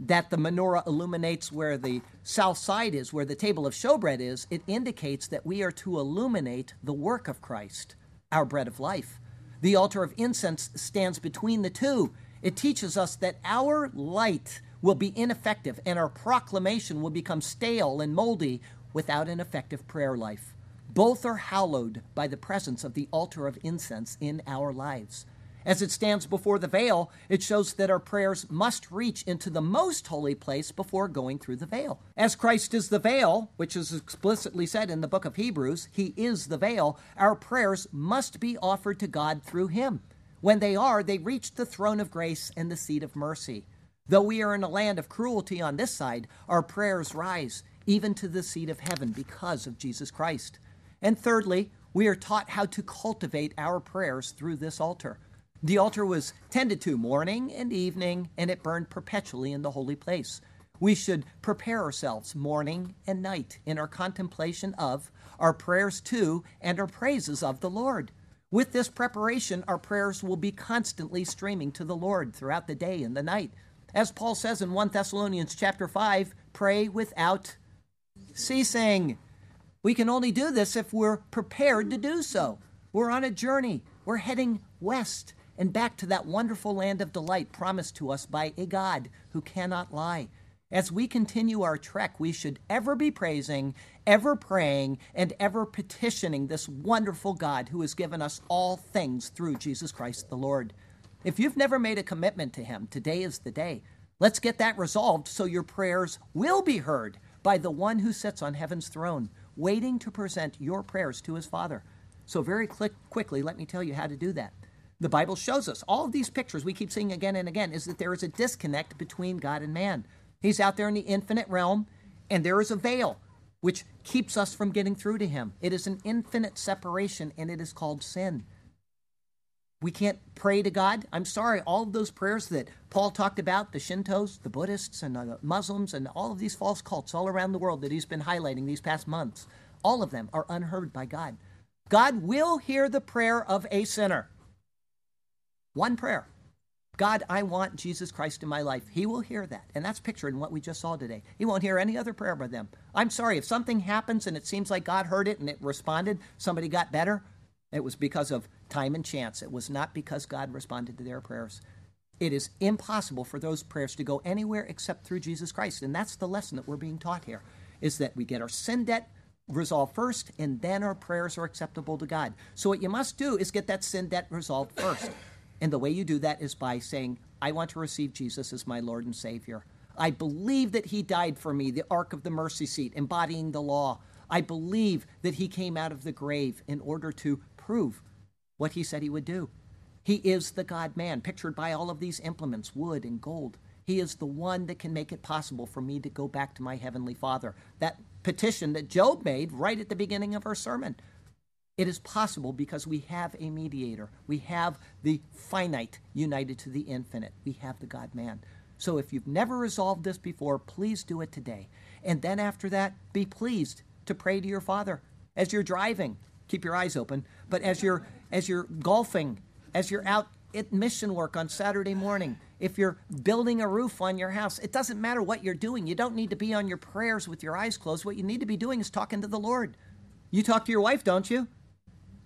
that the menorah illuminates where the south side is, where the table of showbread is, it indicates that we are to illuminate the work of Christ, our bread of life. The altar of incense stands between the two. It teaches us that our light will be ineffective and our proclamation will become stale and moldy without an effective prayer life. Both are hallowed by the presence of the altar of incense in our lives. As it stands before the veil, it shows that our prayers must reach into the most holy place before going through the veil. As Christ is the veil, which is explicitly said in the book of Hebrews, He is the veil, our prayers must be offered to God through Him. When they are, they reach the throne of grace and the seat of mercy. Though we are in a land of cruelty on this side, our prayers rise even to the seat of heaven because of Jesus Christ. And thirdly, we are taught how to cultivate our prayers through this altar. The altar was tended to morning and evening, and it burned perpetually in the holy place. We should prepare ourselves morning and night in our contemplation of, our prayers to, and our praises of the Lord. With this preparation, our prayers will be constantly streaming to the Lord throughout the day and the night. As Paul says in 1 Thessalonians chapter 5, pray without ceasing. We can only do this if we're prepared to do so. We're on a journey. We're heading west and back to that wonderful land of delight promised to us by a God who cannot lie. As we continue our trek, we should ever be praising, ever praying, and ever petitioning this wonderful God who has given us all things through Jesus Christ the Lord. If you've never made a commitment to Him, today is the day. Let's get that resolved so your prayers will be heard by the one who sits on heaven's throne, waiting to present your prayers to His Father. So, very quick, quickly, let me tell you how to do that. The Bible shows us all of these pictures we keep seeing again and again is that there is a disconnect between God and man. He's out there in the infinite realm, and there is a veil which keeps us from getting through to him. It is an infinite separation, and it is called sin. We can't pray to God. I'm sorry, all of those prayers that Paul talked about, the Shintos, the Buddhists, and the Muslims, and all of these false cults all around the world that he's been highlighting these past months, all of them are unheard by God. God will hear the prayer of a sinner. One prayer. God, I want Jesus Christ in my life. He will hear that. And that's pictured in what we just saw today. He won't hear any other prayer by them. I'm sorry, if something happens and it seems like God heard it and it responded, somebody got better, it was because of time and chance. It was not because God responded to their prayers. It is impossible for those prayers to go anywhere except through Jesus Christ. And that's the lesson that we're being taught here is that we get our sin debt resolved first and then our prayers are acceptable to God. So what you must do is get that sin debt resolved first. And the way you do that is by saying, I want to receive Jesus as my Lord and Savior. I believe that He died for me, the ark of the mercy seat, embodying the law. I believe that He came out of the grave in order to prove what He said He would do. He is the God man, pictured by all of these implements, wood and gold. He is the one that can make it possible for me to go back to my Heavenly Father. That petition that Job made right at the beginning of our sermon. It is possible because we have a mediator. We have the finite united to the infinite. We have the God man. So if you've never resolved this before, please do it today. And then after that, be pleased to pray to your Father as you're driving. Keep your eyes open. But as you're as you're golfing, as you're out at mission work on Saturday morning, if you're building a roof on your house, it doesn't matter what you're doing. You don't need to be on your prayers with your eyes closed. What you need to be doing is talking to the Lord. You talk to your wife, don't you?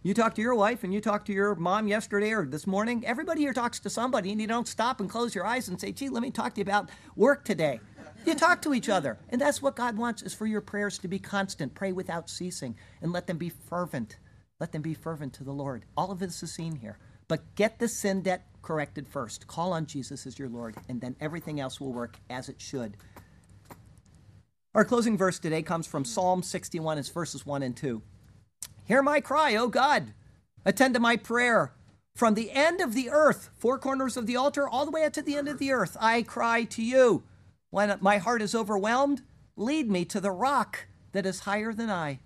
You talk to your wife and you talk to your mom yesterday or this morning. Everybody here talks to somebody, and you don't stop and close your eyes and say, gee, let me talk to you about work today. You talk to each other. And that's what God wants is for your prayers to be constant. Pray without ceasing and let them be fervent. Let them be fervent to the Lord. All of this is seen here. But get the sin debt corrected first. Call on Jesus as your Lord, and then everything else will work as it should. Our closing verse today comes from Psalm 61, it's verses 1 and 2. Hear my cry, O God. Attend to my prayer. From the end of the earth, four corners of the altar, all the way up to the end of the earth, I cry to you. When my heart is overwhelmed, lead me to the rock that is higher than I.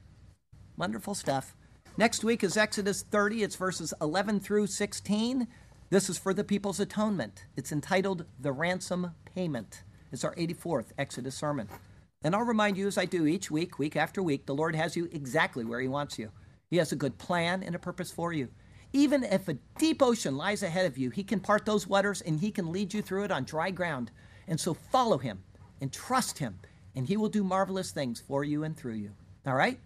Wonderful stuff. Next week is Exodus 30. It's verses 11 through 16. This is for the people's atonement. It's entitled The Ransom Payment. It's our 84th Exodus sermon. And I'll remind you, as I do each week, week after week, the Lord has you exactly where He wants you. He has a good plan and a purpose for you. Even if a deep ocean lies ahead of you, He can part those waters and He can lead you through it on dry ground. And so follow Him and trust Him, and He will do marvelous things for you and through you. All right?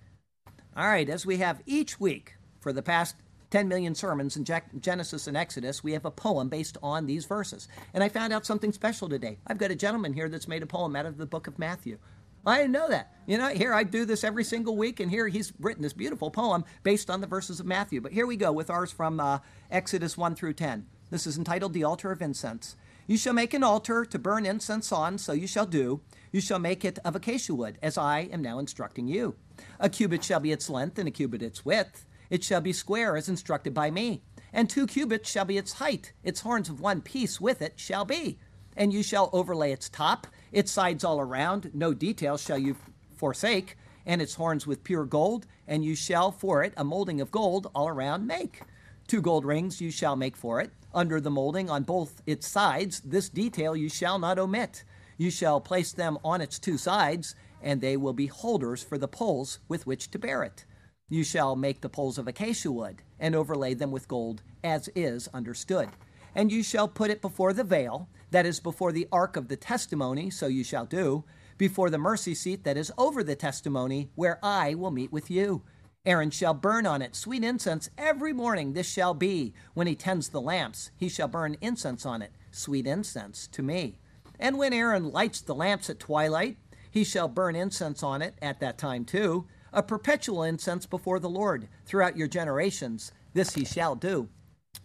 All right, as we have each week for the past 10 million sermons in Genesis and Exodus, we have a poem based on these verses. And I found out something special today. I've got a gentleman here that's made a poem out of the book of Matthew. I didn't know that. You know, here I do this every single week, and here he's written this beautiful poem based on the verses of Matthew. But here we go with ours from uh, Exodus 1 through 10. This is entitled The Altar of Incense. You shall make an altar to burn incense on, so you shall do. You shall make it of acacia wood, as I am now instructing you. A cubit shall be its length, and a cubit its width. It shall be square, as instructed by me. And two cubits shall be its height. Its horns of one piece with it shall be. And you shall overlay its top its sides all around, no detail shall you forsake, and its horns with pure gold, and you shall for it a molding of gold all around make. Two gold rings you shall make for it, under the molding on both its sides. This detail you shall not omit. You shall place them on its two sides, and they will be holders for the poles with which to bear it. You shall make the poles of acacia wood, and overlay them with gold, as is understood. And you shall put it before the veil, that is before the ark of the testimony, so you shall do, before the mercy seat that is over the testimony, where I will meet with you. Aaron shall burn on it sweet incense every morning. This shall be when he tends the lamps. He shall burn incense on it, sweet incense to me. And when Aaron lights the lamps at twilight, he shall burn incense on it at that time too, a perpetual incense before the Lord throughout your generations. This he shall do.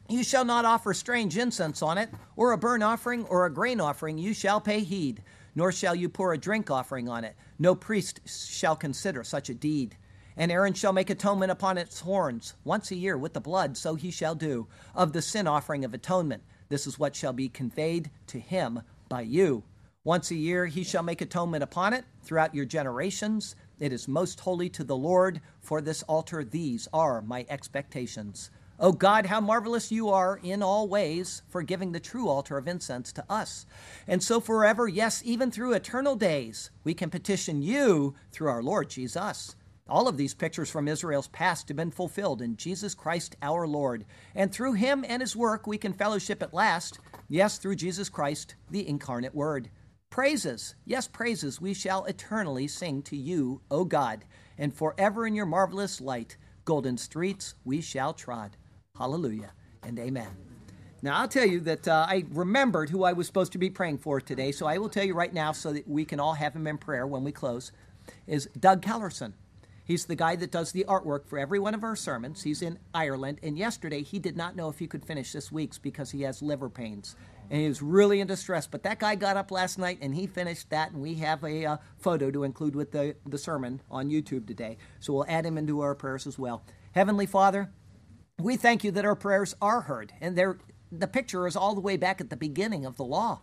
You shall not offer strange incense on it, or a burnt offering, or a grain offering. You shall pay heed, nor shall you pour a drink offering on it. No priest shall consider such a deed. And Aaron shall make atonement upon its horns once a year with the blood, so he shall do, of the sin offering of atonement. This is what shall be conveyed to him by you. Once a year he shall make atonement upon it throughout your generations. It is most holy to the Lord. For this altar, these are my expectations. O God, how marvelous you are in all ways for giving the true altar of incense to us. And so forever, yes, even through eternal days, we can petition you through our Lord Jesus. All of these pictures from Israel's past have been fulfilled in Jesus Christ our Lord. And through him and his work, we can fellowship at last, yes, through Jesus Christ, the incarnate Word. Praises, yes, praises we shall eternally sing to you, O God, and forever in your marvelous light, golden streets we shall trod. Hallelujah and amen. Now, I'll tell you that uh, I remembered who I was supposed to be praying for today, so I will tell you right now so that we can all have him in prayer when we close, is Doug Kellerson. He's the guy that does the artwork for every one of our sermons. He's in Ireland, and yesterday he did not know if he could finish this week's because he has liver pains. And he was really in distress. But that guy got up last night and he finished that, and we have a uh, photo to include with the, the sermon on YouTube today. So we'll add him into our prayers as well. Heavenly Father, we thank you that our prayers are heard, and the picture is all the way back at the beginning of the law.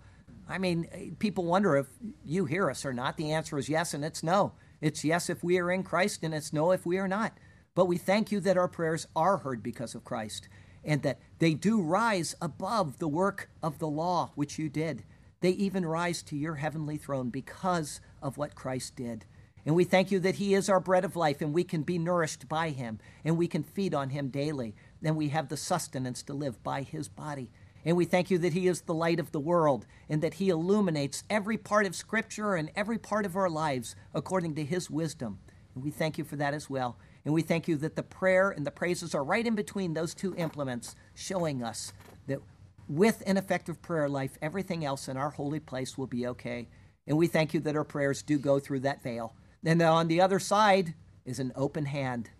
I mean, eh, people wonder if you hear us or not. The answer is yes, and it's no. It's yes if we are in Christ, and it's no if we are not. But we thank you that our prayers are heard because of Christ, and that they do rise above the work of the law, which you did. They even rise to your heavenly throne because of what Christ did. And we thank you that He is our bread of life, and we can be nourished by Him, and we can feed on Him daily then we have the sustenance to live by his body. And we thank you that he is the light of the world and that he illuminates every part of Scripture and every part of our lives according to his wisdom. And we thank you for that as well. And we thank you that the prayer and the praises are right in between those two implements, showing us that with an effective prayer life, everything else in our holy place will be okay. And we thank you that our prayers do go through that veil. And on the other side is an open hand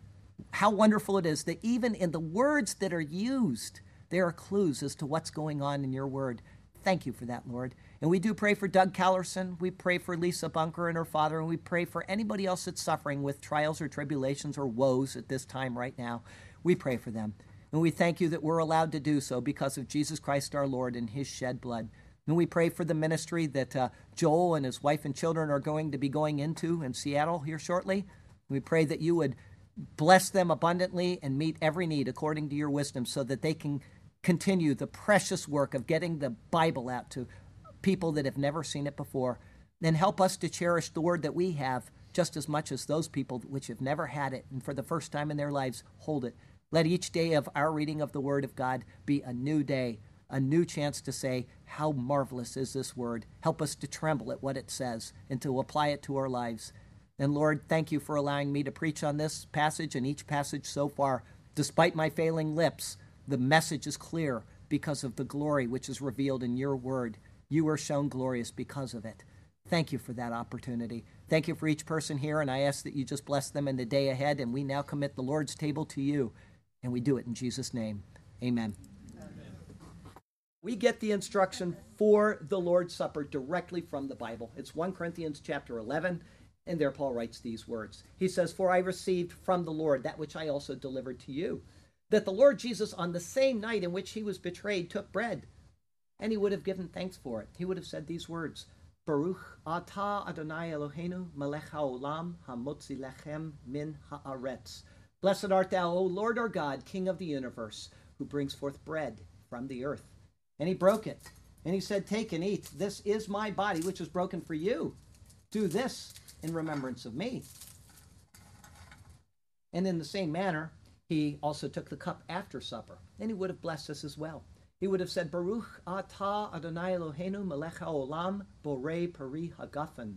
how wonderful it is that even in the words that are used, there are clues as to what's going on in your word. Thank you for that, Lord. And we do pray for Doug Callerson. We pray for Lisa Bunker and her father. And we pray for anybody else that's suffering with trials or tribulations or woes at this time right now. We pray for them. And we thank you that we're allowed to do so because of Jesus Christ our Lord and his shed blood. And we pray for the ministry that uh, Joel and his wife and children are going to be going into in Seattle here shortly. We pray that you would bless them abundantly and meet every need according to your wisdom so that they can continue the precious work of getting the Bible out to people that have never seen it before. Then help us to cherish the word that we have just as much as those people which have never had it and for the first time in their lives hold it. Let each day of our reading of the word of God be a new day, a new chance to say, How marvelous is this word? Help us to tremble at what it says and to apply it to our lives. And Lord, thank you for allowing me to preach on this passage and each passage so far. Despite my failing lips, the message is clear because of the glory which is revealed in your word. You are shown glorious because of it. Thank you for that opportunity. Thank you for each person here, and I ask that you just bless them in the day ahead. And we now commit the Lord's table to you, and we do it in Jesus' name. Amen. Amen. We get the instruction for the Lord's Supper directly from the Bible. It's 1 Corinthians chapter 11 and there Paul writes these words. He says, For I received from the Lord that which I also delivered to you, that the Lord Jesus, on the same night in which he was betrayed, took bread, and he would have given thanks for it. He would have said these words, Baruch atah Adonai Eloheinu melech haolam hamotzi lechem min haaretz. Blessed art thou, O Lord our God, King of the universe, who brings forth bread from the earth. And he broke it, and he said, Take and eat. This is my body, which is broken for you. Do this in remembrance of me. And in the same manner, he also took the cup after supper, and he would have blessed us as well. He would have said, Baruch atah Adonai Eloheinu melech haolam borei peri hagafen.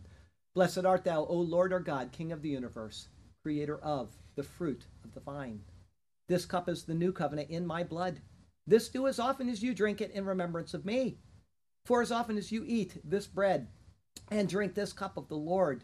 Blessed art thou, O Lord our God, King of the universe, creator of the fruit of the vine. This cup is the new covenant in my blood. This do as often as you drink it in remembrance of me. For as often as you eat this bread and drink this cup of the Lord,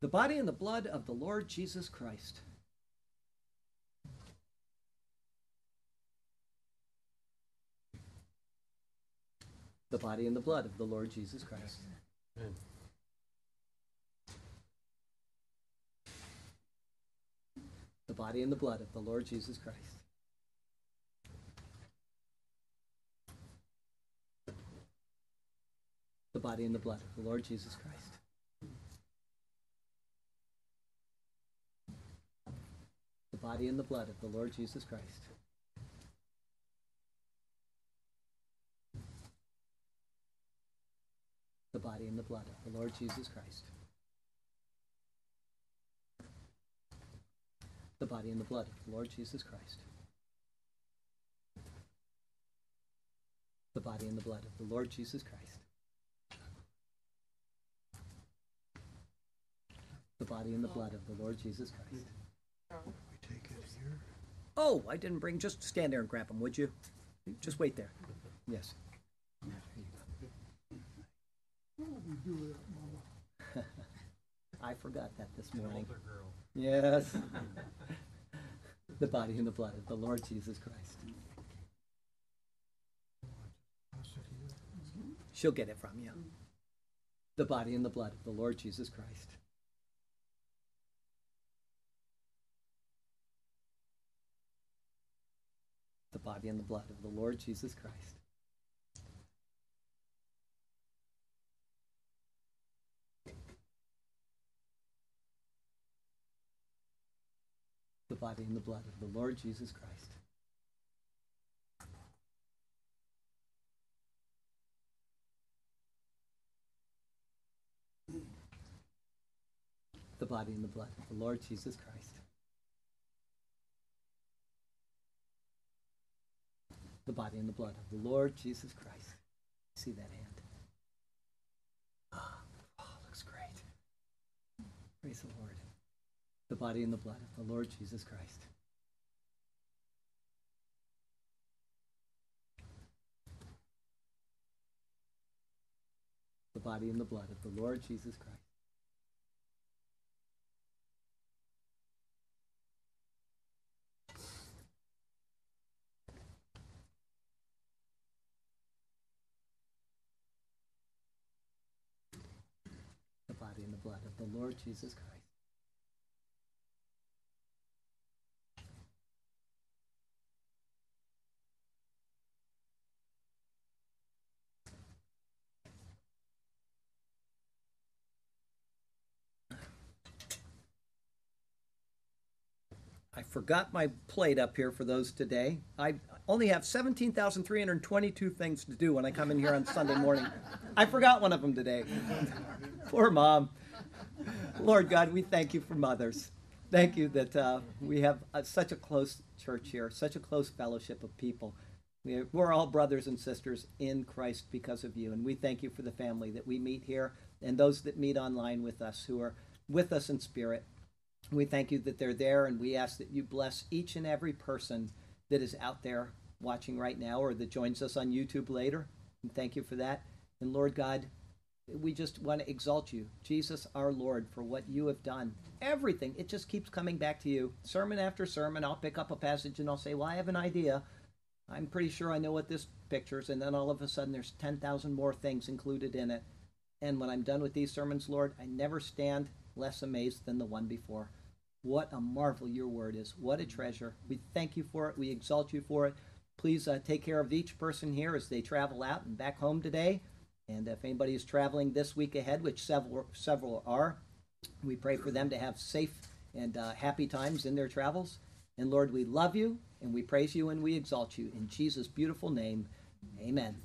The body and the blood of the Lord Jesus Christ. The body and the blood of the Lord Jesus Christ. Amen. The body and the blood of the Lord Jesus Christ. The body and the blood of the Lord Jesus Christ. The body and the blood of the Lord Jesus Christ. The body and the blood of the Lord Jesus Christ. The body and the blood of the Lord Jesus Christ. The body and the blood of the Lord Jesus Christ. The body and the blood of the Lord Jesus Christ. Oh, I didn't bring. Just stand there and grab them, would you? Just wait there. Yes. [LAUGHS] I forgot that this morning. Yes. [LAUGHS] the body and the blood of the Lord Jesus Christ. She'll get it from you. The body and the blood of the Lord Jesus Christ. The body and the blood of the Lord Jesus Christ. The body and the blood of the Lord Jesus Christ. The body and the blood of the Lord Jesus Christ. The body and the blood of the Lord Jesus Christ. See that hand? Oh, oh, looks great. Praise the Lord. The body and the blood of the Lord Jesus Christ. The body and the blood of the Lord Jesus Christ. The Lord Jesus Christ. I forgot my plate up here for those today. I only have 17,322 things to do when I come in here on Sunday morning. I forgot one of them today. Poor mom. Lord God, we thank you for mothers. Thank you that uh, we have uh, such a close church here, such a close fellowship of people. We're all brothers and sisters in Christ because of you. And we thank you for the family that we meet here and those that meet online with us who are with us in spirit. We thank you that they're there, and we ask that you bless each and every person that is out there watching right now or that joins us on YouTube later. And thank you for that. And Lord God, we just want to exalt you, Jesus our Lord, for what you have done. Everything, it just keeps coming back to you. Sermon after sermon, I'll pick up a passage and I'll say, Well, I have an idea. I'm pretty sure I know what this pictures. And then all of a sudden, there's 10,000 more things included in it. And when I'm done with these sermons, Lord, I never stand less amazed than the one before. What a marvel your word is. What a treasure. We thank you for it. We exalt you for it. Please uh, take care of each person here as they travel out and back home today. And if anybody is traveling this week ahead, which several, several are, we pray for them to have safe and uh, happy times in their travels. And Lord, we love you and we praise you and we exalt you. In Jesus' beautiful name, amen.